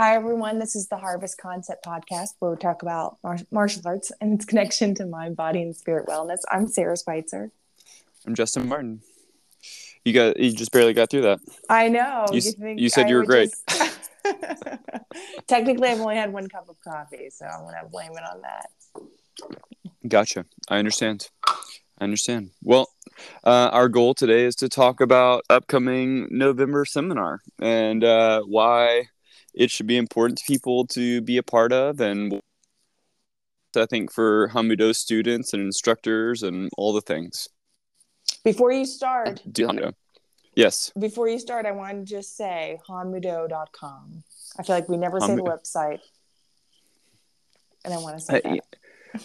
Hi, everyone. This is the Harvest Concept Podcast where we talk about mar- martial arts and its connection to mind, body, and spirit wellness. I'm Sara Spitzer. I'm Justin Martin. You got you just barely got through that. I know. You, you said I you were great. Just... Technically, I've only had one cup of coffee, so I'm gonna blame it on that. Gotcha. I understand. I understand. Well, uh, our goal today is to talk about upcoming November seminar and uh, why it should be important to people to be a part of and I think for Hanmudo students and instructors and all the things. Before you start, Hanmudo. Yes. Before you start, I want to just say hanmudo.com. I feel like we never say the website. And I want to say uh, that.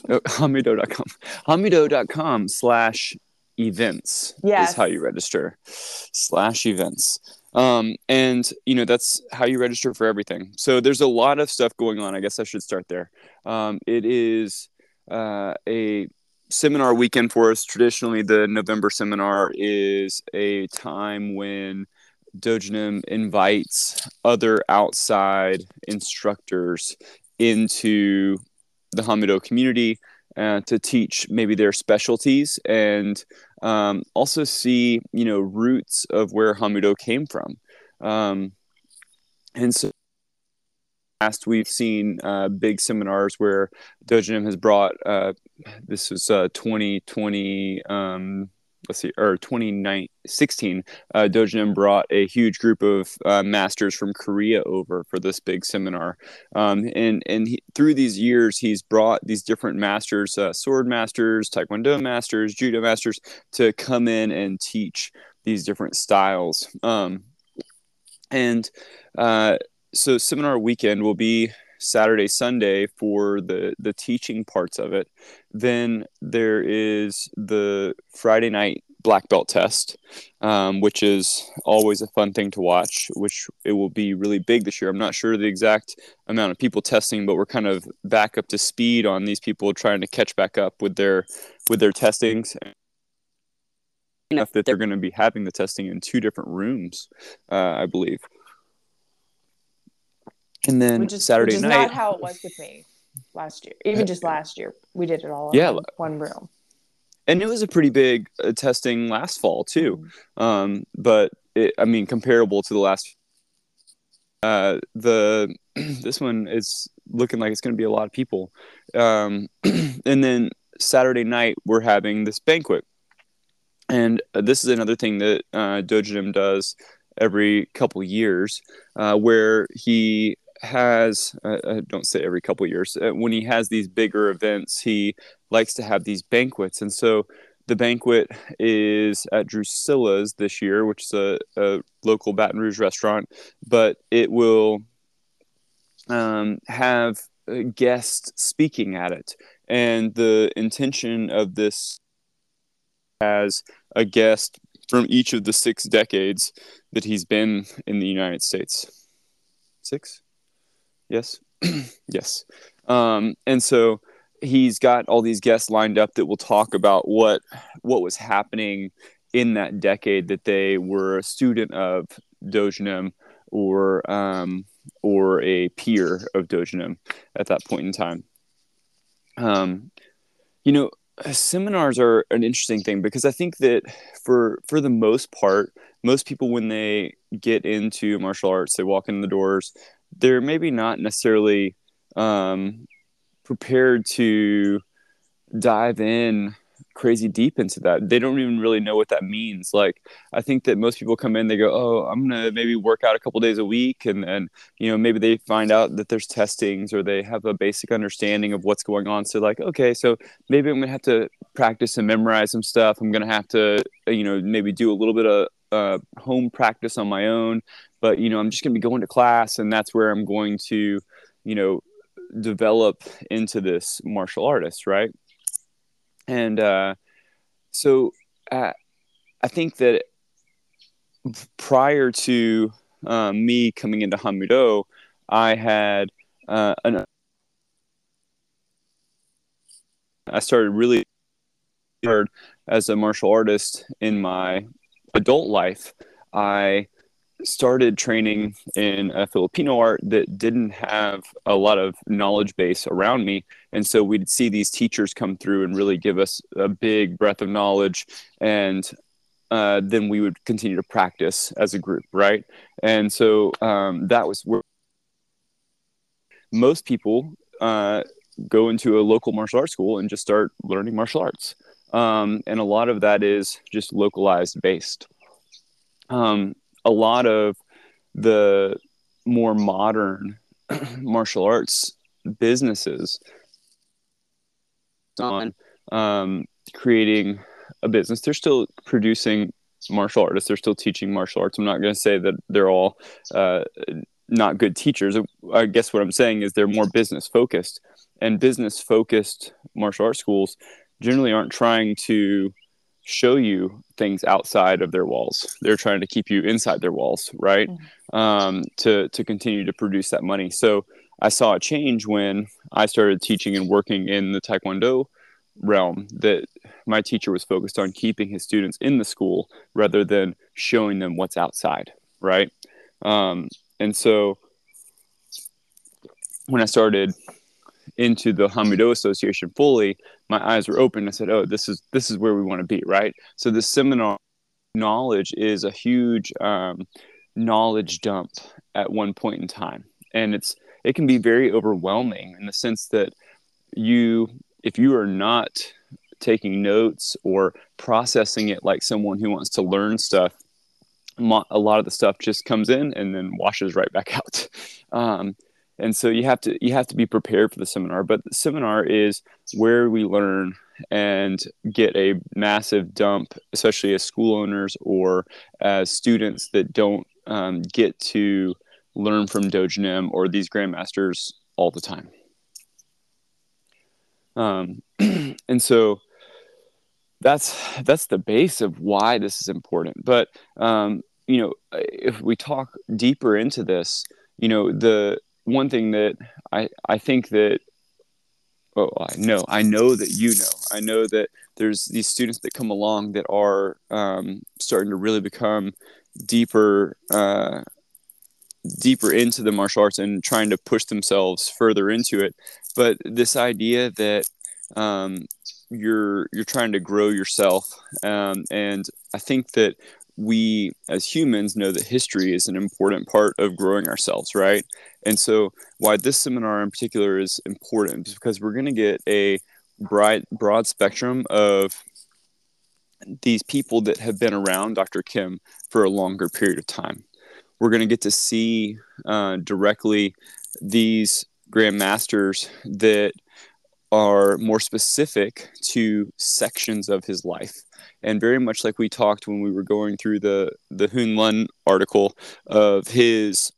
Oh, hanmudo.com. Hanmudo.com slash events yes. is how you register. Slash events. Um, and you know that's how you register for everything. So there's a lot of stuff going on. I guess I should start there. Um, it is uh, a seminar weekend for us. Traditionally, the November seminar is a time when Dojonim invites other outside instructors into the Hanmudo community uh, to teach maybe their specialties and um, also see you know roots of where Hanmudo came from. Um, and so past we've seen uh, big seminars where Dojonim has brought uh, this was uh, 2020 um, let's see, or 2016, uh, brought a huge group of uh, masters from Korea over for this big seminar. Um, and and he, through these years, he's brought these different masters, uh, sword masters, taekwondo masters, judo masters, to come in and teach these different styles. Um, and uh, so, seminar weekend will be Saturday, Sunday for the the teaching parts of it. Then there is the Friday night black belt test, um, which is always a fun thing to watch. Which it will be really big this year. I'm not sure the exact amount of people testing, but we're kind of back up to speed on these people trying to catch back up with their with their testings. Enough that they're going to be having the testing in two different rooms, uh, I believe. And then which is, Saturday which is night. Not how it was with me last year. Even just last year, we did it all yeah, in one room. And it was a pretty big uh, testing last fall too. Mm-hmm. Um, but it, I mean, comparable to the last. Uh, the this one is looking like it's going to be a lot of people. Um, and then Saturday night we're having this banquet, and uh, this is another thing that uh, Dojonim does every couple years, uh, where he has uh, uh, don't say every couple years uh, when he has these bigger events he likes to have these banquets. And so the banquet is at drusilla's this year which is a, a local baton rouge restaurant but it will um, have guests speaking at it. And the intention of this as a guest from each of the six decades that he's been in the united states. Six Yes. yes. Um, and so he's got all these guests lined up that will talk about what what was happening in that decade that they were a student of Dojonim or um, or a peer of Dojonim at that point in time. Um, you know, seminars are an interesting thing because I think that for for the most part, most people when they get into martial arts, they walk in the doors, they're maybe not necessarily um, prepared to dive in crazy deep into that. They don't even really know what that means. Like I think that most people come in, they go, "Oh, I'm gonna maybe work out a couple days a week," and then you know maybe they find out that there's testings or they have a basic understanding of what's going on. So like, okay, so maybe I'm gonna have to practice and memorize some stuff. I'm gonna have to you know maybe do a little bit of uh, home practice on my own but you know i'm just going to be going to class and that's where i'm going to you know develop into this martial artist right? And uh, so uh, i think that prior to um, me coming into hanmudo i had uh, an i started really as a martial artist in my adult life. I started training in a Filipino art that didn't have a lot of knowledge base around me. And so we'd see these teachers come through and really give us a big breadth of knowledge. And uh, then we would continue to practice as a group, right? And so um, that was where most people uh, go into a local martial arts school and just start learning martial arts. Um, and a lot of that is just localized based. Um, a lot of the more modern martial arts businesses on um, creating a business. They're still producing martial artists. They're still teaching martial arts. I'm not going to say that they're all uh, not good teachers. I guess what I'm saying is they're more business focused, and business focused martial arts schools generally aren't trying to show you things outside of their walls. They're trying to keep you inside their walls, right? Mm-hmm. Um, to to continue to produce that money. So I saw a change when I started teaching and working in the Taekwondo realm. That my teacher was focused on keeping his students in the school rather than showing them what's outside, right? Um, and so when I started into the Hanmudo Association fully, my eyes were open. I said, "Oh, this is this is where we want to be." Right. So the seminar knowledge is a huge um, knowledge dump at one point in time, and it's it can be very overwhelming in the sense that you, if you are not taking notes or processing it like someone who wants to learn stuff, a lot of the stuff just comes in and then washes right back out. Um, and so you have to you have to be prepared for the seminar but the seminar is where we learn and get a massive dump especially as school owners or as students that don't um, get to learn from dojonim or these grandmasters all the time. Um, and so that's that's the base of why this is important. But um, you know if we talk deeper into this you know the one thing that I, I think that oh I know I know that you know. I know that there's these students that come along that are um, starting to really become deeper uh, deeper into the martial arts and trying to push themselves further into it. But this idea that um, you're you're trying to grow yourself um, and I think that we as humans know that history is an important part of growing ourselves, right? And so, why this seminar in particular is important is because we're going to get a broad, broad spectrum of these people that have been around Dr. Kimm for a longer period of time. We're going to get to see uh, directly these grandmasters that are more specific to sections of his life and very much like we talked when we were going through the the Lun article of his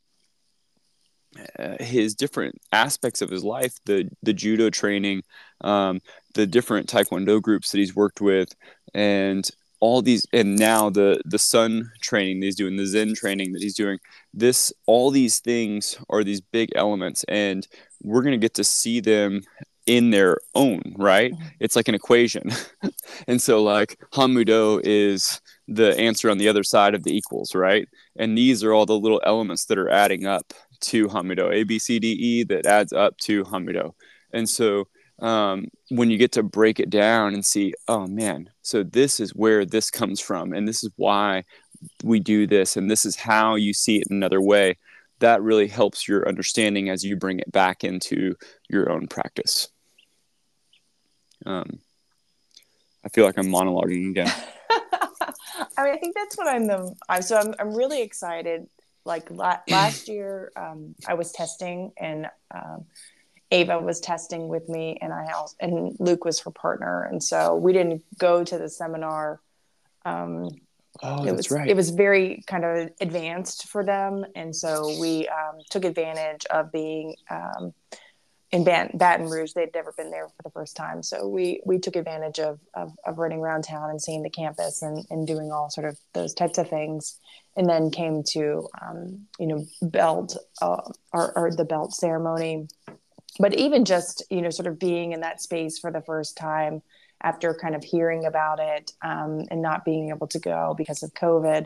uh, his different aspects of his life, the the judo training, um, the different taekwondo groups that he's worked with, and all these, and now the the sun training that he's doing, the Zen training that he's doing. This, all these things are these big elements, and we're gonna get to see them in their own, right? Mm-hmm. It's like an equation. and so like Hanmudo is the answer on the other side of the equals, right? And these are all the little elements that are adding up to Hanmudo, A, B, C, D, E that adds up to Hanmudo. And so um, when you get to break it down and see, oh man, so this is where this comes from, and this is why we do this, and this is how you see it another way, that really helps your understanding as you bring it back into your own practice. Um, I feel like I'm monologuing again. I mean, I think that's what I'm the. I'm, so I'm I'm really excited. Like la- last year, um, I was testing, and um, Ava was testing with me, and I also, and Luke was her partner, and so we didn't go to the seminar. Um, oh, it that's was, right. It was very kind of advanced for them, and so we um, took advantage of being um, in Baton Rouge. They'd never been there for the first time, so we we took advantage of of, of running around town and seeing the campus and and doing all sort of those types of things, and then came to um, you know belt uh, or, or the belt ceremony. But even just you know sort of being in that space for the first time after kind of hearing about it um, and not being able to go because of COVID.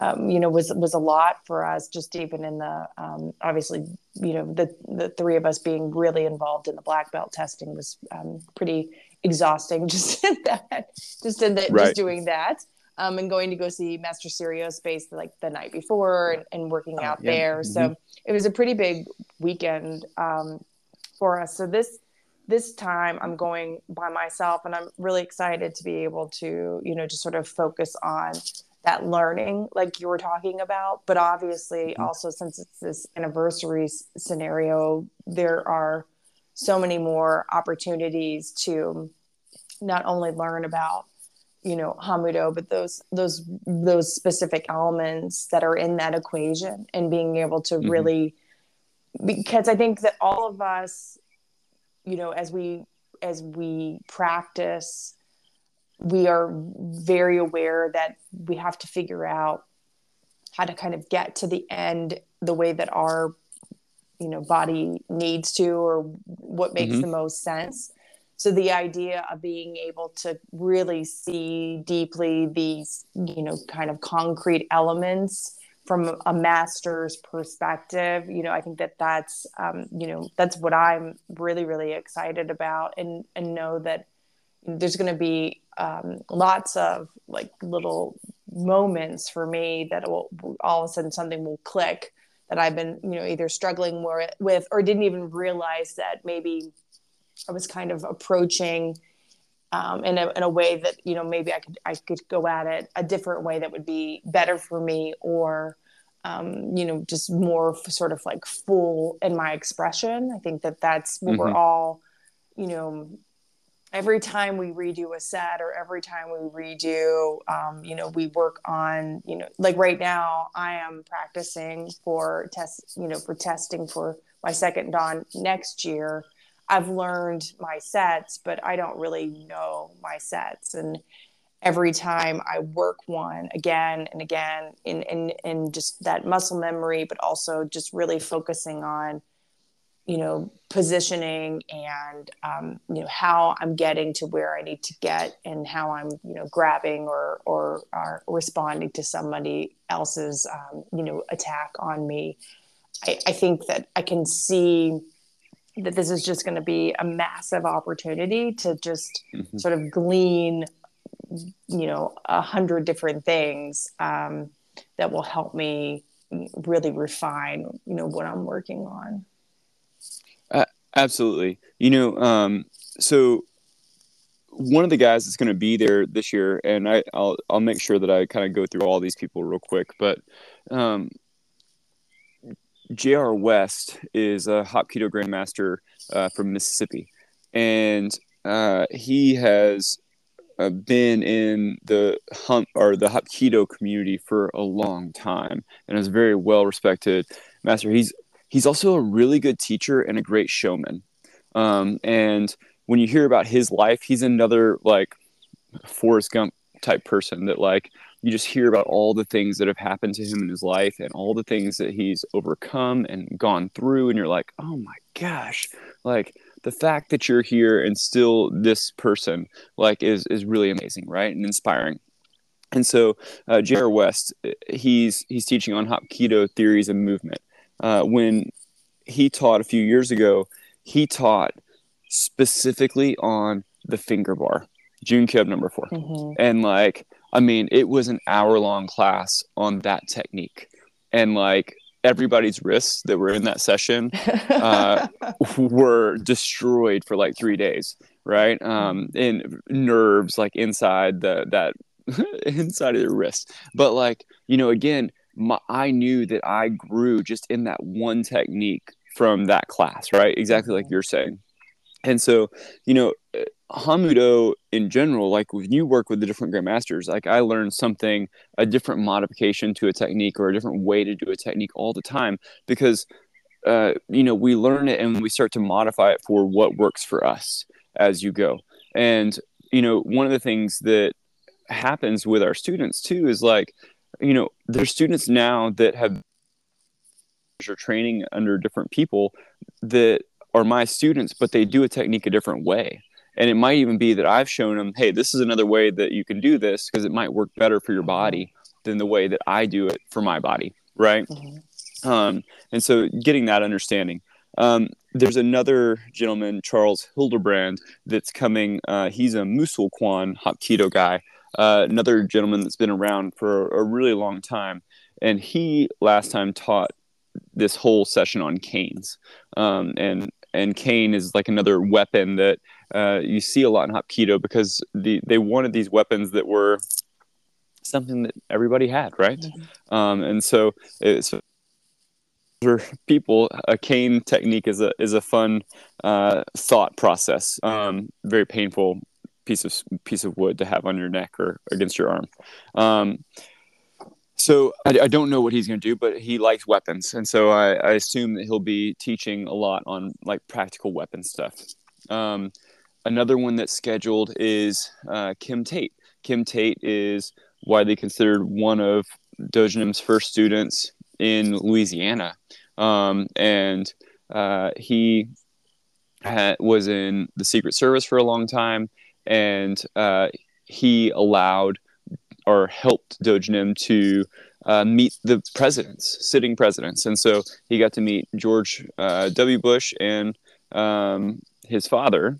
Um, you know, was was a lot for us. Just even in the um, obviously, you know, the the three of us being really involved in the black belt testing was um, pretty exhausting. Just in that, just in the, right. just doing that. Um, and going to go see Master Serio space like the night before and, and working oh, out yeah. there. Mm-hmm. So it was a pretty big weekend um, for us. So this this time I'm going by myself, and I'm really excited to be able to you know just sort of focus on that learning like you were talking about but obviously mm-hmm. also since it's this anniversary scenario there are so many more opportunities to not only learn about you know hanmudo but those those those specific elements that are in that equation and being able to mm-hmm. really because i think that all of us you know as we as we practice we are very aware that we have to figure out how to kind of get to the end the way that our you know body needs to or what makes mm-hmm. the most sense so the idea of being able to really see deeply these you know kind of concrete elements from a master's perspective you know i think that that's um, you know that's what i'm really really excited about and and know that there's going to be um, lots of like little moments for me that will all of a sudden something will click that I've been, you know, either struggling more with or didn't even realize that maybe I was kind of approaching um, in, a, in a way that, you know, maybe I could, I could go at it a different way that would be better for me or, um, you know, just more sort of like full in my expression. I think that that's what mm-hmm. we're all, you know, every time we redo a set or every time we redo um, you know we work on you know like right now i am practicing for test you know for testing for my second dan next year. I've learned my sets but i don't really know my sets. And every time i work one again and again in in, in just that muscle memory but also just really focusing on you know positioning and um, you know how i'm getting to where i need to get and how i'm you know grabbing or or, or responding to somebody else's um, you know attack on me I, I think that i can see that this is just going to be a massive opportunity to just mm-hmm. sort of glean you know a hundred different things um, that will help me really refine you know what i'm working on Absolutely. You know, um, so one of the guys that's going to be there this year, and I, will I'll make sure that I kind of go through all these people real quick. But um, J.R. West is a Hapkido Grandmaster uh, from Mississippi, and uh, he has uh, been in the hump or the Hapkido community for a long time, and is very well respected master. He's he's also a really good teacher and a great showman. Um, and when you hear about his life, he's another like Forrest Gump type person that like you just hear about all the things that have happened to him in his life and all the things that he's overcome and gone through and you're like oh my gosh like the fact that you're here and still this person like is is really amazing right and inspiring and so uh, J.R. West he's he's teaching on Hapkido theories of movement uh, when he taught a few years ago, he taught specifically on the finger bar, June Kib number 4 mm-hmm. And like, I mean, it was an hour long class on that technique. And like, everybody's wrists that were in that session uh, were destroyed for like three days, right? Um, and nerves like inside the that inside of their wrist. But like, you know, again, my, I knew that I grew just in that one technique from that class, right? Exactly like mm-hmm. you're saying. And so, you know, Hanmudo in general, like when you work with the different grandmasters, like I learned something, a different modification to a technique or a different way to do a technique all the time because, uh, you know, we learn it and we start to modify it for what works for us as you go. And, you know, one of the things that happens with our students too is like, you know, there's students now that have are training under different people that are my students, but they do a technique a different way. And it might even be that I've shown them, hey, this is another way that you can do this because it might work better for your body. than the way that I do it for my body, right? Mm-hmm. Um, and so getting that understanding. Um, there's another gentleman, Charles Hildebrand, that's coming. Uh, he's a Musul Kwan Hapkido guy, uh, another gentleman that's been around for a really long time. And he last time taught this whole session on canes. Um, and and cane is like another weapon that uh, you see a lot in Hapkido because the, they wanted these weapons that were something that everybody had, right? Mm-hmm. Um, and so it's for people, a cane technique is a is a fun uh, thought process. Um, very painful piece of piece of wood to have on your neck or against your arm. Um, so I, I, don't know what he's going to do, but he likes weapons, and so I, I, assume that he'll be teaching a lot on like practical weapon stuff. Um, another one that's scheduled is uh, Kim Tate. Kim Tate is widely considered one of Dojinim's first students in Louisiana, um, and uh, he was in the Secret Service for a long time, and uh, he allowed or helped Dojinim to uh, meet the presidents, sitting presidents, and so he got to meet George uh, W. Bush and um, his father,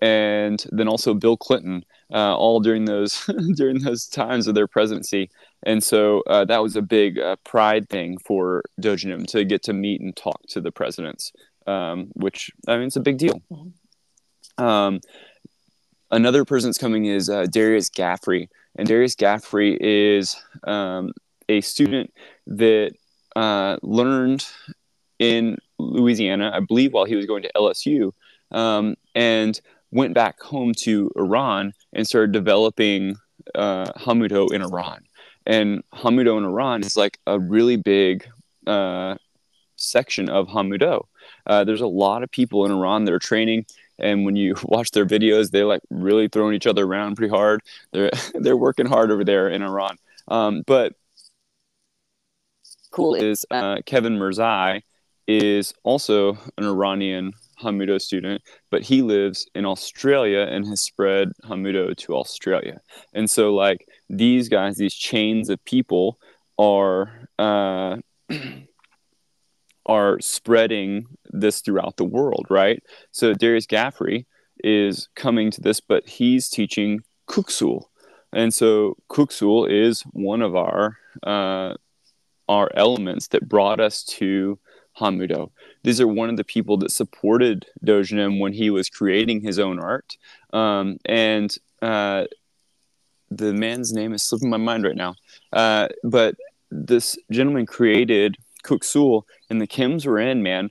and then also Bill Clinton, uh, all during those during those times of their presidency. And so uh, that was a big uh, pride thing for Dojinim to get to meet and talk to the presidents, um, which I mean it's a big deal. Mm-hmm. Um, another person that's coming is uh, Darius Gaffrey, and Darius Gaffrey is um, a student that uh, learned in Louisiana, I believe, while he was going to LSU, um, and went back home to Iran and started developing uh, Hanmudo in Iran. And Hanmudo in Iran is like a really big uh, section of Hanmudo. Uh, there's a lot of people in Iran that are training, and when you watch their videos, they're like really throwing each other around pretty hard. They're they're working hard over there in Iran. Um, but cool is uh, Kevin Mirzai is also an Iranian Hanmudo student, but he lives in Australia and has spread Hanmudo to Australia. And so, like these guys, these chains of people are uh, are spreading this throughout the world, right? So Darius Gaffrey is coming to this, but he's teaching Kuksul, and so Kuksul is one of our uh, our elements that brought us to Hanmudo. These are one of the people that supported Dojinim when he was creating his own art. Um, and uh, the man's name is slipping my mind right now. Uh, but this gentleman created Kuksul, and the Kimms were in, man.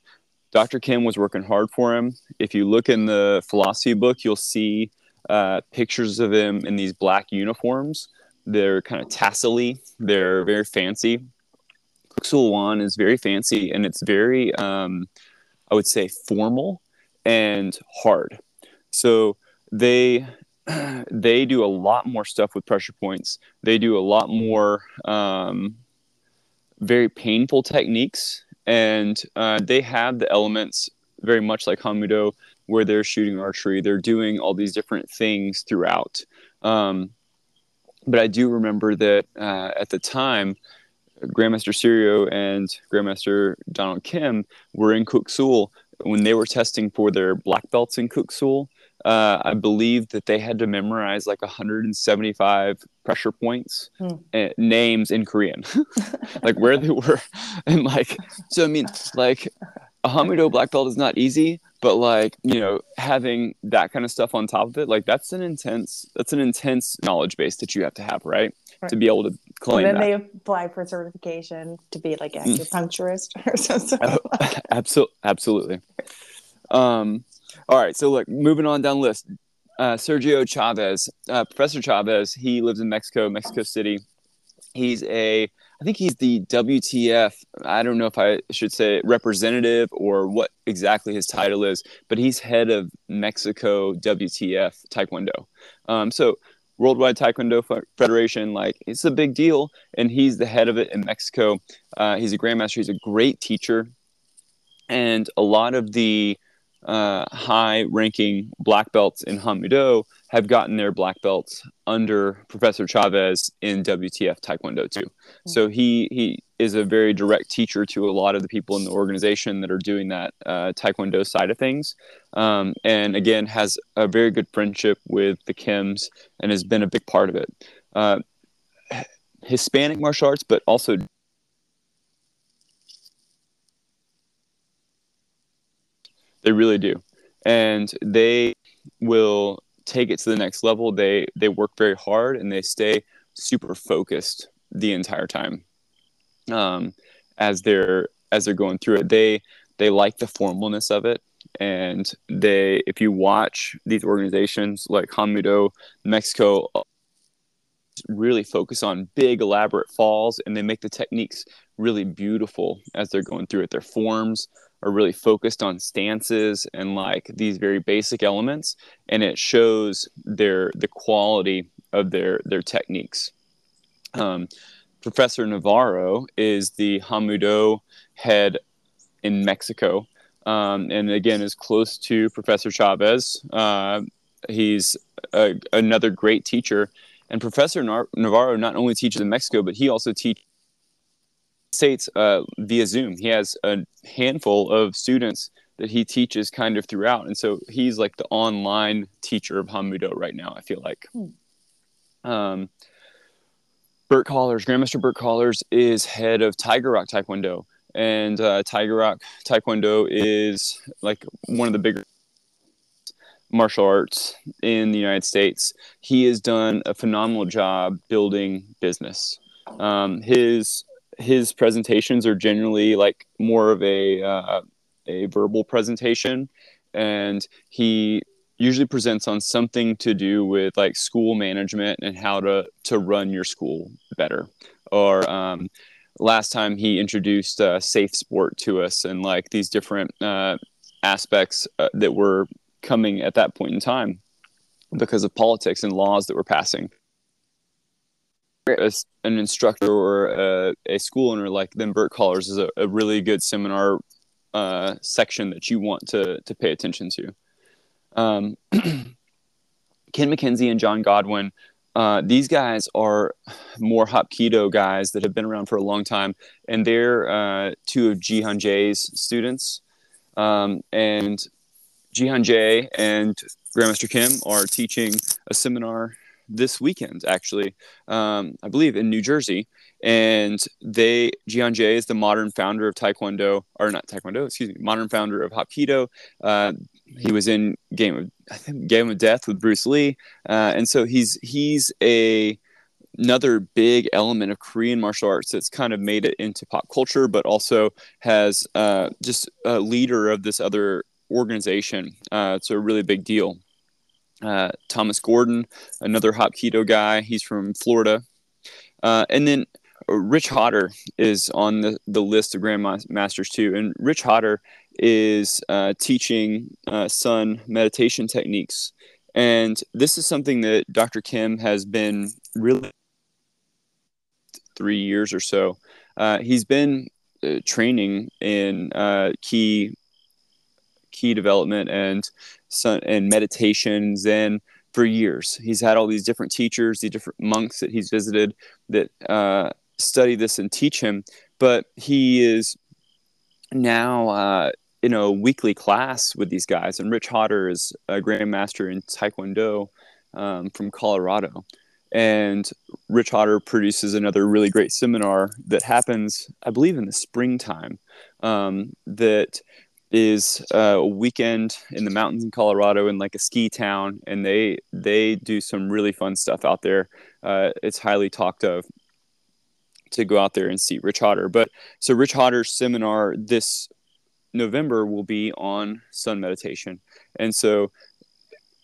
Dr. Kimm was working hard for him. If you look in the philosophy book, you'll see uh, pictures of him in these black uniforms. They're kind of tassely, they're very fancy. Kuksul Won is very fancy and it's very, um, I would say, formal and hard. So they they do a lot more stuff with pressure points. They do a lot more um, very painful techniques, and uh, they have the elements very much like Hanmudo, where they're shooting archery. They're doing all these different things throughout. Um, but I do remember that uh, at the time, Grandmaster Sirio and Grandmaster Donald Kim were in Kuksul when they were testing for their black belts in Kuksul. Uh, I believe that they had to memorize like 175 pressure points hmm. and names in Korean, like where they were, and like so. I mean, like a Hanmudo black belt is not easy, but like you know having that kind of stuff on top of it, like that's an intense that's an intense knowledge base that you have to have, right? right. To be able to claim. And then that. they apply for certification to be like mm. acupuncturist or something. Oh, absolutely, absolutely. Um, all right, so look, moving on down the list. Uh, Sergio Chavez, uh, Professor Chavez, he lives in Mexico, Mexico City. He's a, I think he's the WTF. I don't know if I should say representative or what exactly his title is, but he's head of Mexico WTF Taekwondo. Um, so Worldwide Taekwondo Federation, like it's a big deal, and he's the head of it in Mexico. Uh, he's a grandmaster. He's a great teacher, and a lot of the uh, high-ranking black belts in Hanmudo have gotten their black belts under Professor Chavez in WTF Taekwondo too. Mm-hmm. So he he is a very direct teacher to a lot of the people in the organization that are doing that uh, Taekwondo side of things, um, and again has a very good friendship with the Kimms and has been a big part of it. Uh, Hispanic martial arts, but also they really do, and they will take it to the next level. They they work very hard and they stay super focused the entire time um, as they're as they're going through it. They they like the formalness of it, and they if you watch these organizations like Hanmudo, Mexico really focus on big elaborate falls and they make the techniques really beautiful as they're going through it their forms are really focused on stances and like these very basic elements and it shows their the quality of their their techniques. Um, professor navarro is the hanmudo head in mexico um, and again is close to professor chavez. Uh, he's a, another great teacher. And professor navarro not only teaches in mexico but he also teaches States uh, via Zoom. He has a handful of students that he teaches kind of throughout, and so he's like the online teacher of Hanmudo right now. I feel like. Hmm. Um, Bert Kollars, Grandmaster Bert Kollars, is head of Tiger Rock Taekwondo, and uh, Tiger Rock Taekwondo is like one of the bigger martial arts in the United States. He has done a phenomenal job building business. Um, his his presentations are generally like more of a uh, a verbal presentation, and he usually presents on something to do with like school management and how to to run your school better. Or um, last time he introduced uh, safe sport to us and like these different uh, aspects uh, that were coming at that point in time because of politics and laws that were passing a, an instructor or a, a, school owner like then Bert Kollars is a, a really good seminar uh, section that you want to to pay attention to. Um, Ken McKenzie and John Godwin, uh, these guys are more Hapkido guys that have been around for a long time, and they're uh, two of Ji Han Jae's students. Um, and Ji Han Jae and Grandmaster Kim are teaching a seminar this weekend, actually, um, I believe in New Jersey. And they, Ji Han Jae is the modern founder of Taekwondo, or not Taekwondo, excuse me, modern founder of Hapkido. Uh, he was in Game of, I think, Game of Death with Bruce Lee, uh, and so he's he's a another big element of Korean martial arts that's kind of made it into pop culture, but also has uh, just a leader of this other organization. Uh, it's a really big deal uh, Thomas Gordon, another Hapkido guy. He's from Florida. Uh, and then Rich Hodder is on the, the list of Grandmasters too. And Rich Hodder is uh, teaching uh, Sun meditation techniques. And this is something that Dr. Kimm has been really three years or so. Uh, he's been training in key key development and and meditation, Zen for years. He's had all these different teachers, these different monks that he's visited that uh, study this and teach him. But he is now uh, in a weekly class with these guys. And Rich Hodder is a grandmaster in Taekwondo um, from Colorado. And Rich Hodder produces another really great seminar that happens, I believe, in the springtime. Um, that is uh, a weekend in the mountains in Colorado in like a ski town, and they they do some really fun stuff out there. Uh, it's highly talked of to go out there and see Rich Hodder. But so Rich Hodder's seminar this November will be on sun meditation, and so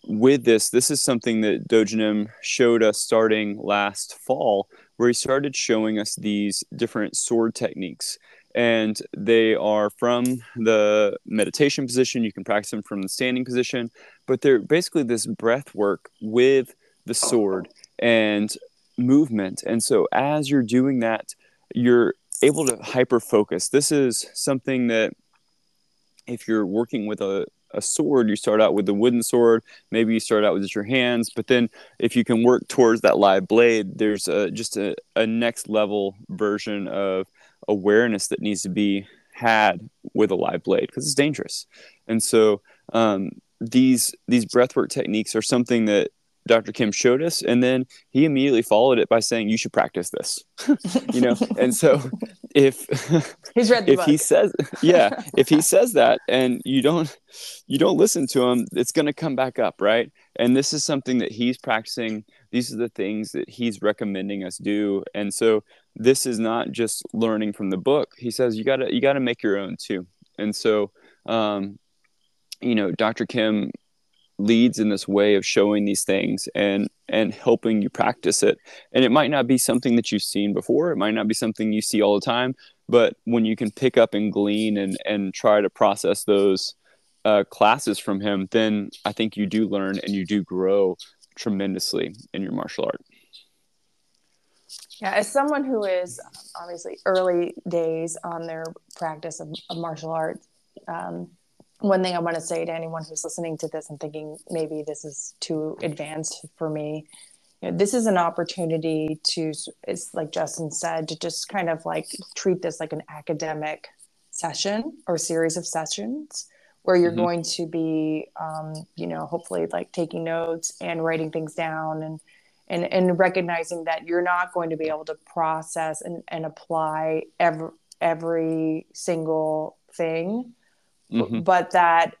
with this, this is something that Dojonim showed us starting last fall, where he started showing us these different sword techniques and they are from the meditation position. You can practice them from the standing position, but they're basically this breath work with the sword and movement. And so, as you're doing that, you're able to hyper focus. This is something that, if you're working with a a sword, you start out with the wooden sword. Maybe you start out with just your hands, but then if you can work towards that live blade, there's a, just a, a next level version of awareness that needs to be had with a live blade because it's dangerous. And so um, these these breathwork techniques are something that Dr. Kimm showed us, and then he immediately followed it by saying, "You should practice this." you know, and so if he's read if book. he says, yeah, if he says that, and you don't you don't listen to him, it's going to come back up, right? And this is something that he's practicing. These are the things that he's recommending us do, and so this is not just learning from the book. He says you gotta you gotta make your own too, and so. Um, you know, Dr. Kimm leads in this way of showing these things and and helping you practice it and it might not be something that you've seen before it might not be something you see all the time but when you can pick up and glean and and try to process those uh, classes from him then i think you do learn and you do grow tremendously in your martial art yeah as someone who is obviously early days on their practice of, of martial arts um, one thing I want to say to anyone who's listening to this and thinking maybe this is too advanced for me, you know, this is an opportunity to, it's like Justin said, to just kind of like treat this like an academic session or series of sessions where you're mm-hmm. going to be, um, you know, hopefully like taking notes and writing things down and, and, and recognizing that you're not going to be able to process and, and apply every, every single thing mm-hmm. but that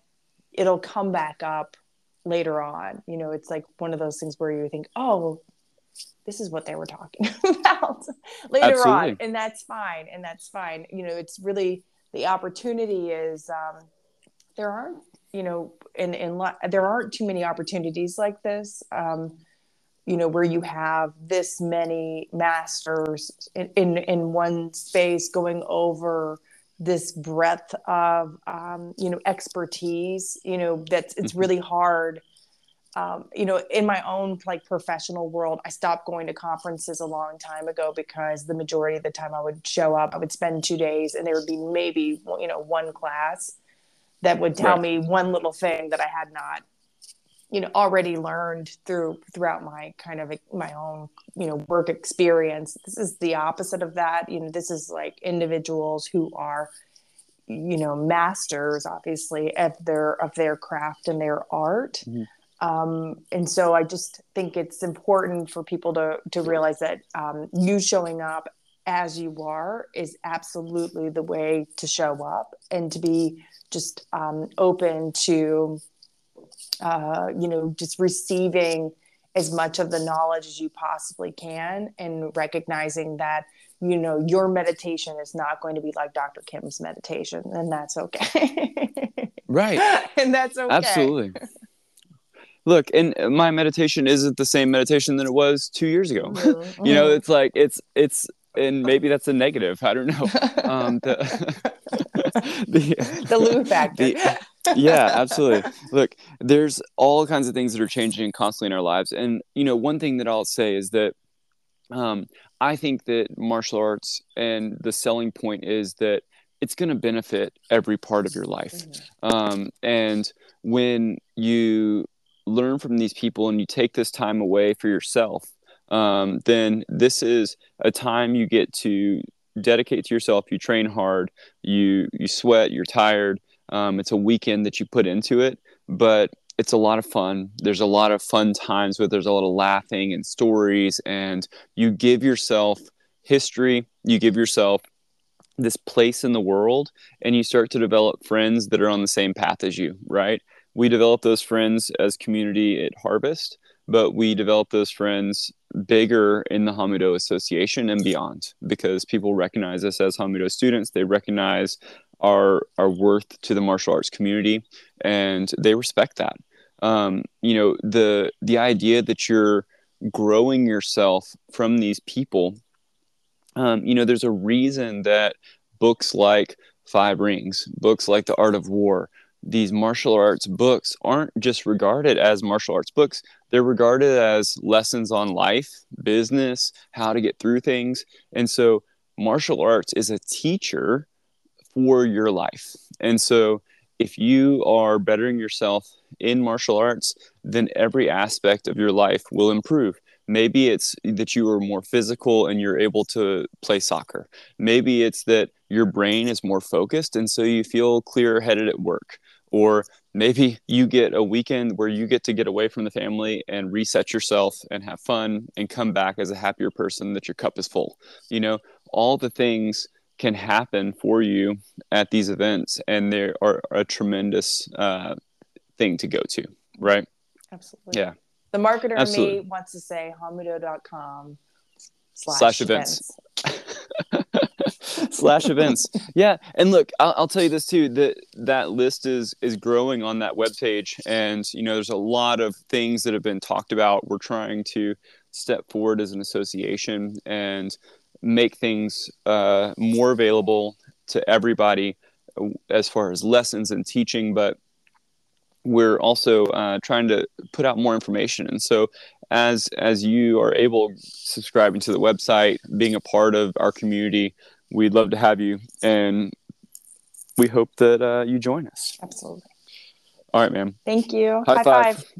it'll come back up later on. You know, it's like one of those things where you think, oh, this is what they were talking about later Absolutely. on. And that's fine. And that's fine. You know, it's really the opportunity is um, there aren't, you know, in, in there aren't too many opportunities like this. Um, you know where you have this many masters in, in, in one space going over this breadth of um, you know expertise you know that's it's mm-hmm. really hard um, you know in my own like professional world i stopped going to conferences a long time ago because the majority of the time i would show up i would spend two days and there would be maybe you know one class that would tell right. me one little thing that i had not you know already learned through throughout my kind of my own you know work experience. This is the opposite of that. You know this is like individuals who are you know masters obviously of their of their craft and their art. Mm-hmm. um, and so i just think it's important for people to to realize that um, you showing up as you are is absolutely the way to show up and to be just um, open to uh, you know, just receiving as much of the knowledge as you possibly can and recognizing that you know your meditation is not going to be like dr kimm's meditation and that's okay. Right. And that's okay. Absolutely. Look and my meditation isn't the same meditation that it was two years ago. Mm-hmm. you know mm-hmm. it's like it's it's and maybe that's a negative. I don't know. Um, the, the, the lou factor. The, yeah, absolutely. Look, there's all kinds of things that are changing constantly in our lives. And, you know, one thing that I'll say is that um, I think that martial arts and the selling point is that it's going to benefit every part of your life. Mm-hmm. Um, and when you learn from these people and you take this time away for yourself, um, then this is a time you get to dedicate to yourself. You train hard, you you sweat, you're tired, um, it's a weekend that you put into it, but it's a lot of fun. There's a lot of fun times where there's a lot of laughing and stories, and you give yourself history, you give yourself this place in the world, and you start to develop friends that are on the same path as you, right? We develop those friends as community at Harvest, but we develop those friends bigger in the Hanmudo Association and beyond because people recognize us as Hanmudo students. They recognize our our worth to the martial arts community, and they respect that. Um, you know, the the idea that you're growing yourself from these people. Um, you know, there's a reason that books like Five Rings, books like The Art of War, these martial arts books aren't just regarded as martial arts books they're regarded as lessons on life business how to get through things and so martial arts is a teacher for your life. And so if you are bettering yourself in martial arts, then every aspect of your life will improve. Maybe it's that you are more physical and you're able to play soccer. Maybe it's that your brain is more focused and so you feel clear headed at work. Or maybe you get a weekend where you get to get away from the family and reset yourself and have fun and come back as a happier person that your cup is full. You know, all the things can happen for you at these events and they are a tremendous uh, thing to go to right? Absolutely. Yeah. The marketer Absolutely. me wants to say hanmudo.com slash, slash events, events. slash events. Yeah and look I'll, I'll, tell you this too that that list is is growing on that web page and you know there's a lot of things that have been talked about. We're trying to step forward as an association and make things uh, more available to everybody as far as lessons and teaching, but we're also uh, trying to put out more information. And so, as as you are able subscribing to the website, being a part of our community, we'd love to have you, and we hope that uh, you join us. Absolutely. All right, ma'am. Thank you. High, High five. five.